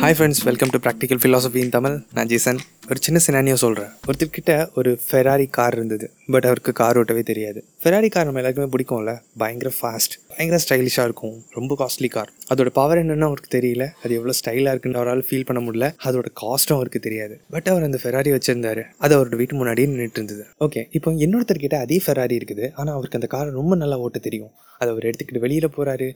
hi friends welcome to practical philosophy in Tamil நான் ஜீசன் ஒரு சின்ன சினானியோ சொல்கிறேன் ஒருத்தர்கிட்ட ஒரு ஃபெராரி கார் இருந்தது பட் அவருக்கு கார் ஓட்டவே தெரியாது. ஃபெராரி கார் நம்ம எல்லாருக்குமே பிடிக்கும்ல? பயங்கர ஃபாஸ்ட் பயங்கர ஸ்டைலிஷாக இருக்கும். ரொம்ப காஸ்ட்லி கார் அதோட பவர் என்னன்னு அவருக்கு தெரியல. அது எவ்வளோ ஸ்டைலாக இருக்குன்னு அவரால் ஃபீல் பண்ண முடியல. அதோட காஸ்ட்டும் அவருக்கு தெரியாது. பட் அவர் அந்த ஃபெராரி வச்சிருந்தாரு. அது அவரோட வீட்டு முன்னாடியே நின்றுட்டு இருந்தது ஓகே இப்போ இன்னொருத்தர்கிட்ட அதே ஃபெராரி இருக்குது. ஆனால் அவருக்கு அந்த காரை ரொம்ப நல்லா ஓட்ட தெரியும். அதை அவர் எடுத்துக்கிட்டு வெளியில் போகிறாரு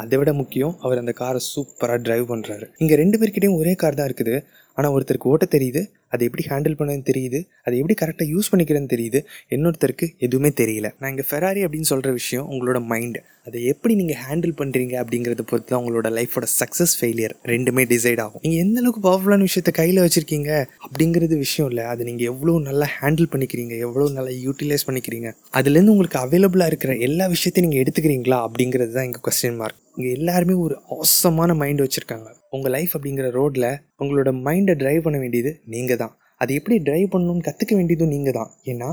அதை விட முக்கியம் அவர் அந்த காரை சூப்பராக டிரைவ் பண்ணுறாரு இங்கே ரெண்டு பேர்கிட்டையும் ஒரே கார் தான் இருக்குது. ஆனால் ஒருத்தருக்கு ஓட்ட தெரியுது அதை எப்படி ஹேண்டில் பண்ணணும்னு தெரியுது அதை எப்படி கரெக்டாக யூஸ் பண்ணிக்கிறேன்னு தெரியுது இன்னொருத்தருக்கு எதுவுமே தெரியல. நான் இங்கே ஃபெராரி அப்படின்னு சொல்கிற விஷயம் உங்களோட மைண்டு அதை எப்படி நீங்கள் ஹேண்டில் பண்ணுறீங்க அப்படிங்கிறத பொறுத்து தான் உங்களோட லைஃபோட சக்ஸஸ் ஃபெயிலியர் ரெண்டுமே டிசைட் ஆகும். நீங்கள் எந்த அளவுக்கு பவர்ஃபுல்லான விஷயத்தை கையில் வச்சுருக்கீங்க அப்படிங்கிறது விஷயம் இல்லை. அதை நீங்கள் எவ்வளோ நல்லா ஹேண்டில் பண்ணிக்கிறீங்க எவ்வளோ நல்லா யூட்டிலைஸ் பண்ணிக்கிறீங்க அதுலேருந்து உங்களுக்கு அவைலபிளாக இருக்கிற எல்லா விஷயத்தையும் நீங்கள் எடுத்துக்கிறீங்களா அப்படிங்கிறது தான் எங்கள் கொஸ்டின் மார்க் இங்கே எல்லாருமே ஒரு ஆசமான மைண்ட் வச்சுருக்காங்க. உங்கள் லைஃப் அப்படிங்கிற ரோட்டில் உங்களோட மைண்டை ட்ரைவ் பண்ண வேண்டியது நீங்கள் தான் அது எப்படி ட்ரைவ் பண்ணணும்னு கற்றுக்க வேண்டியதும் நீங்கள் தான் ஏன்னா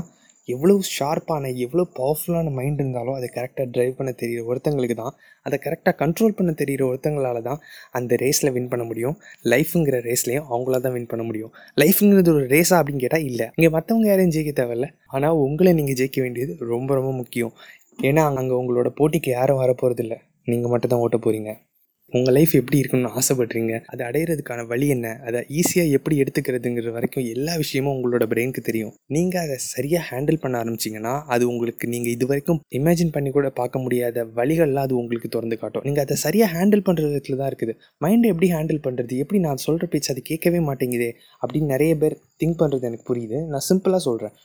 எவ்வளோ ஷார்ப்பான எவ்வளோ பவர்ஃபுல்லான மைண்ட் இருந்தாலும் அதை கரெக்டாக ட்ரைவ் பண்ண தெரிகிற ஒருத்தங்களுக்கு தான் அதை கரெக்டாக கண்ட்ரோல் பண்ண தெரிகிற ஒருத்தங்களால தான் அந்த ரேஸில் வின் பண்ண முடியும். லைஃப்புங்கிற ரேஸ்லேயும் அவங்களால தான் வின் பண்ண முடியும். லைஃப்புங்கிறது ஒரு ரேஸா அப்படின்னு கேட்டால் இல்லை. இங்கே மற்றவங்க யாரையும் ஜெயிக்க தேவையில்ல. ஆனால் உங்களை நீங்கள் ஜெயிக்க வேண்டியது ரொம்ப ரொம்ப முக்கியம். ஏன்னா அங்கே உங்களோட போட்டிக்கு யாரும் வரப்போகிறதில்ல நீங்கள் மட்டும் தான் ஓட்ட போகிறீங்க உங்கள் லைஃப் எப்படி இருக்கணும்னு ஆசைப்படுறீங்க. அதை அடையிறதுக்கான வழி என்ன? அதை ஈஸியாக எப்படி எடுத்துக்கிறதுங்கிற வரைக்கும் எல்லா விஷயமும் உங்களோட பிரெயினுக்கு தெரியும். நீங்கள் அதை சரியாக ஹேண்டில் பண்ண ஆரம்பிச்சிங்கன்னா அது உங்களுக்கு நீங்கள் இது வரைக்கும் இமேஜின் பண்ணி கூட பார்க்க முடியாத வழிகள்லாம் அது உங்களுக்கு திறந்து காட்டும். நீங்கள் அதை சரியாக ஹேண்டில் பண்ணுறதுல தான் இருக்குது. மைண்டை எப்படி ஹேண்டில் பண்ணுறது எப்படி நான் சொல்கிற பேச்சு அது கேட்கவே மாட்டேங்குதே? அப்படின்னு நிறைய பேர் திங்க் பண்ணுறது எனக்கு புரியுது. நான் சிம்பிளாக சொல்கிறேன்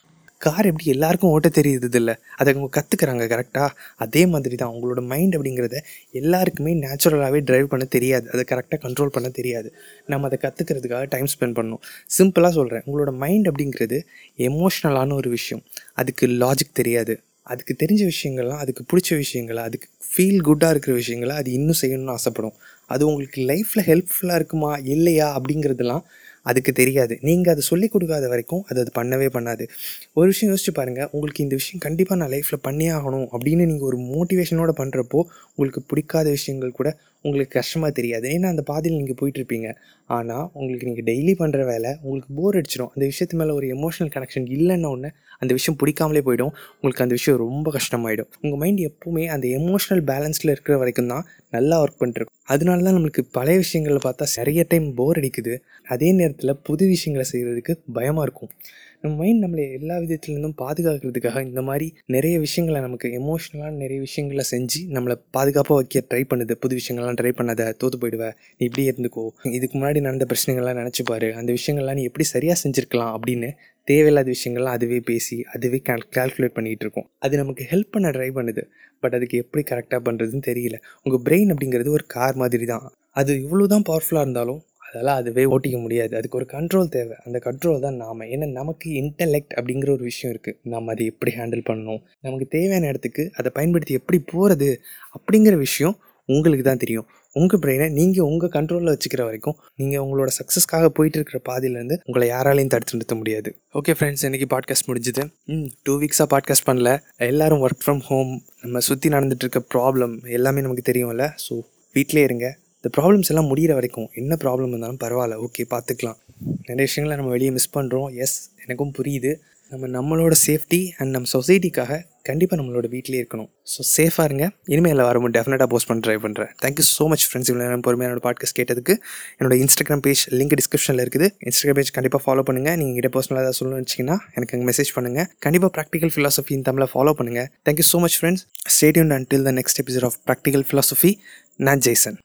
கார் எப்படி எல்லாருக்கும் ஓட்ட தெரியுது இல்லை அதை அவங்க கற்றுக்குறாங்க கரெக்டாக அதே மாதிரி தான் உங்களோட மைண்ட் அப்படிங்கிறத எல்லாருக்குமே நேச்சுரலாகவே ட்ரைவ் பண்ண தெரியாது. அதை கரெக்டாக கண்ட்ரோல் பண்ண தெரியாது. நம்ம அதை கற்றுக்கிறதுக்காக டைம் ஸ்பெண்ட் பண்ணணும் சிம்பிளாக சொல்கிறேன் உங்களோட மைண்ட் அப்படிங்கிறது எமோஷ்னலான ஒரு விஷயம். அதுக்கு லாஜிக் தெரியாது. அதுக்கு தெரிஞ்ச விஷயங்கள்லாம் அதுக்கு பிடிச்ச விஷயங்களை அதுக்கு ஃபீல் குட்டாக இருக்கிற விஷயங்களை அது இன்னும் செய்யணும்னு ஆசைப்படும். அது உங்களுக்கு லைஃப்பில் ஹெல்ப்ஃபுல்லாக இருக்குமா இல்லையா அப்படிங்கிறதுலாம் அதுக்கு தெரியாது. நீங்கள் அதை சொல்லிக் கொடுக்காத வரைக்கும் அது அது பண்ணவே பண்ணாது. ஒரு விஷயம் யோசிச்சு பாருங்கள் உங்களுக்கு இந்த விஷயம் கண்டிப்பாக நான் லைஃப்பில் பண்ணியே ஆகணும் அப்படின்னு நீங்கள் ஒரு மோட்டிவேஷனோட பண்ணுறப்போ உங்களுக்கு பிடிக்காத விஷயங்கள் கூட உங்களுக்கு கஷ்டமாக தெரியாது. ஏன்னா அந்த பாதையில் நீங்கள் போயிட்டுருப்பீங்க. ஆனால் உங்களுக்கு நீங்கள் டெய்லி பண்ணுற வேலை உங்களுக்கு போர் அடிச்சிடும். அந்த விஷயத்து மேலே ஒரு எமோஷனல் கனெக்ஷன் இல்லைன்ன ஒன்று அந்த விஷயம் பிடிக்காமலே போயிடும். உங்களுக்கு அந்த விஷயம் ரொம்ப கஷ்டமாயிடும். உங்கள் மைண்ட் எப்போவுமே அந்த எமோஷனல் பேலன்ஸில் இருக்கிற வரைக்கும் தான் நல்லா ஒர்க் பண்ணிருக்கும் அதனால தான் நம்மளுக்கு பழைய விஷயங்களை பார்த்தா நிறைய டைம் போர் அடிக்குது. அதே நேரத்தில் புது விஷயங்களை செய்கிறதுக்கு பயமாக இருக்கும். நம்ம மைண்ட் நம்மளை எல்லா விதத்துலேருந்தும் பாதுகாக்கிறதுக்காக இந்த மாதிரி நிறைய விஷயங்களை நமக்கு எமோஷ்னலான நிறைய விஷயங்களை செஞ்சு நம்மளை பாதுகாப்பாக வைக்க ட்ரை பண்ணுது. புது விஷயங்கள்லாம் ட்ரை பண்ணாத தோற்று போயிடுவேன் நீ இப்படி இருந்துக்கோ. இதுக்கு முன்னாடி நடந்த பிரச்சனைகள்லாம் நினச்சிப்பாரு அந்த விஷயங்கள்லாம் நீ எப்படி சரியாக செஞ்சுருக்கலாம் அப்படின்னு தேவையில்லாத விஷயங்கள்லாம் அதுவே பேசி அதுவே கேல் கால்குலேட் பண்ணிகிட்டு இருக்கும். அது நமக்கு ஹெல்ப் பண்ண ட்ரை பண்ணுது. பட் அதுக்கு எப்படி கரெக்டாக பண்ணுறதுன்னு தெரியல. உங்கள் பிரெயின் அப்படிங்கிறது ஒரு கார் மாதிரி தான் அது இவ்வளோ தான் பவர்ஃபுல்லாக இருந்தாலும் அதெல்லாம் அதுவே ஓட்டிக்க முடியாது. அதுக்கு ஒரு கண்ட்ரோல் தேவை. அந்த கண்ட்ரோல் தான் நாம். ஏன்னா நமக்கு இன்டலெக்ட் அப்படிங்கிற ஒரு விஷயம் இருக்குது நம்ம அதை எப்படி ஹேண்டில் பண்ணணும்? நமக்கு தேவையான இடத்துக்கு அதை பயன்படுத்தி எப்படி போகிறது அப்படிங்கிற விஷயம் உங்களுக்கு தான் தெரியும். உங்கள் பிரெயினை நீங்கள் உங்கள் கண்ட்ரோலில் வச்சுக்கிற வரைக்கும் நீங்கள் உங்களோட சக்ஸஸ்க்காக போயிட்டு இருக்கிற பாதியிலேருந்து உங்களை யாராலையும் தடுத்து நிறுத்த முடியாது. ஓகே ஃப்ரெண்ட்ஸ் இன்றைக்கி பாட்காஸ்ட் முடிஞ்சுது. ம் டூ வீக்ஸாக பாட்காஸ்ட் பண்ணல. எல்லோரும் ஒர்க் ஃப்ரம் ஹோம் நம்ம சுற்றி நடந்துட்டு இருக்க ப்ராப்ளம் எல்லாமே நமக்கு தெரியும்ல. ஸோ வீட்டிலே இருங்க. இந்த ப்ராப்ளம்ஸ் எல்லாம் முடிகிற வரைக்கும் என்ன ப்ராப்ளம் இருந்தாலும் பரவாயில்ல. ஓகே பார்த்துக்கலாம். நிறைய விஷயங்களை நம்ம வெளியே மிஸ் பண்ணுறோம் எஸ் எனக்கும் புரியுது. நம்ம நம்மளோட சேஃப்டி அண்ட் நம்ம சொசைட்டிக்காக கண்டிப்பாக நம்மளோட வீட்டிலே இருக்கணும். ஸோ சேஃபாக இருங்க. இனிமேல் எல்லாம் வரும்போது டெஃபினட்டாக போஸ்ட் பண்ண ட்ரை பண்ணுறேன் தேங்க்யூ ஸோ மச் ஃப்ரெண்ட்ஸ் இவ்வளோ நேரம் பொறுமையாக என்னோட பாட்காஸ்ட் கேட்டதுக்கு என்னோட இன்ஸ்டாகிராம் பேஜ் லிங்க் டிஸ்கிரிப்ஷனில் இருக்குது. இன்ஸ்டாகிராம் பேஜ் கண்டிப்பாக ஃபாலோ பண்ணுங்கள் நீங்கள் கிட்ட பர்சனலாக ஏதாவது சொல்லணும்னு வச்சிங்கன்னா எனக்கு அங்கே மெசேஜ் பண்ணுங்கள் கண்டிப்பாக ப்ராக்டிகல் ஃபிலாசபி இந்த தமிழில் ஃபாலோ பண்ணுங்கள் thank you so much friends stay tuned until the next episode of practical philosophy நான் ஜெய்சன்.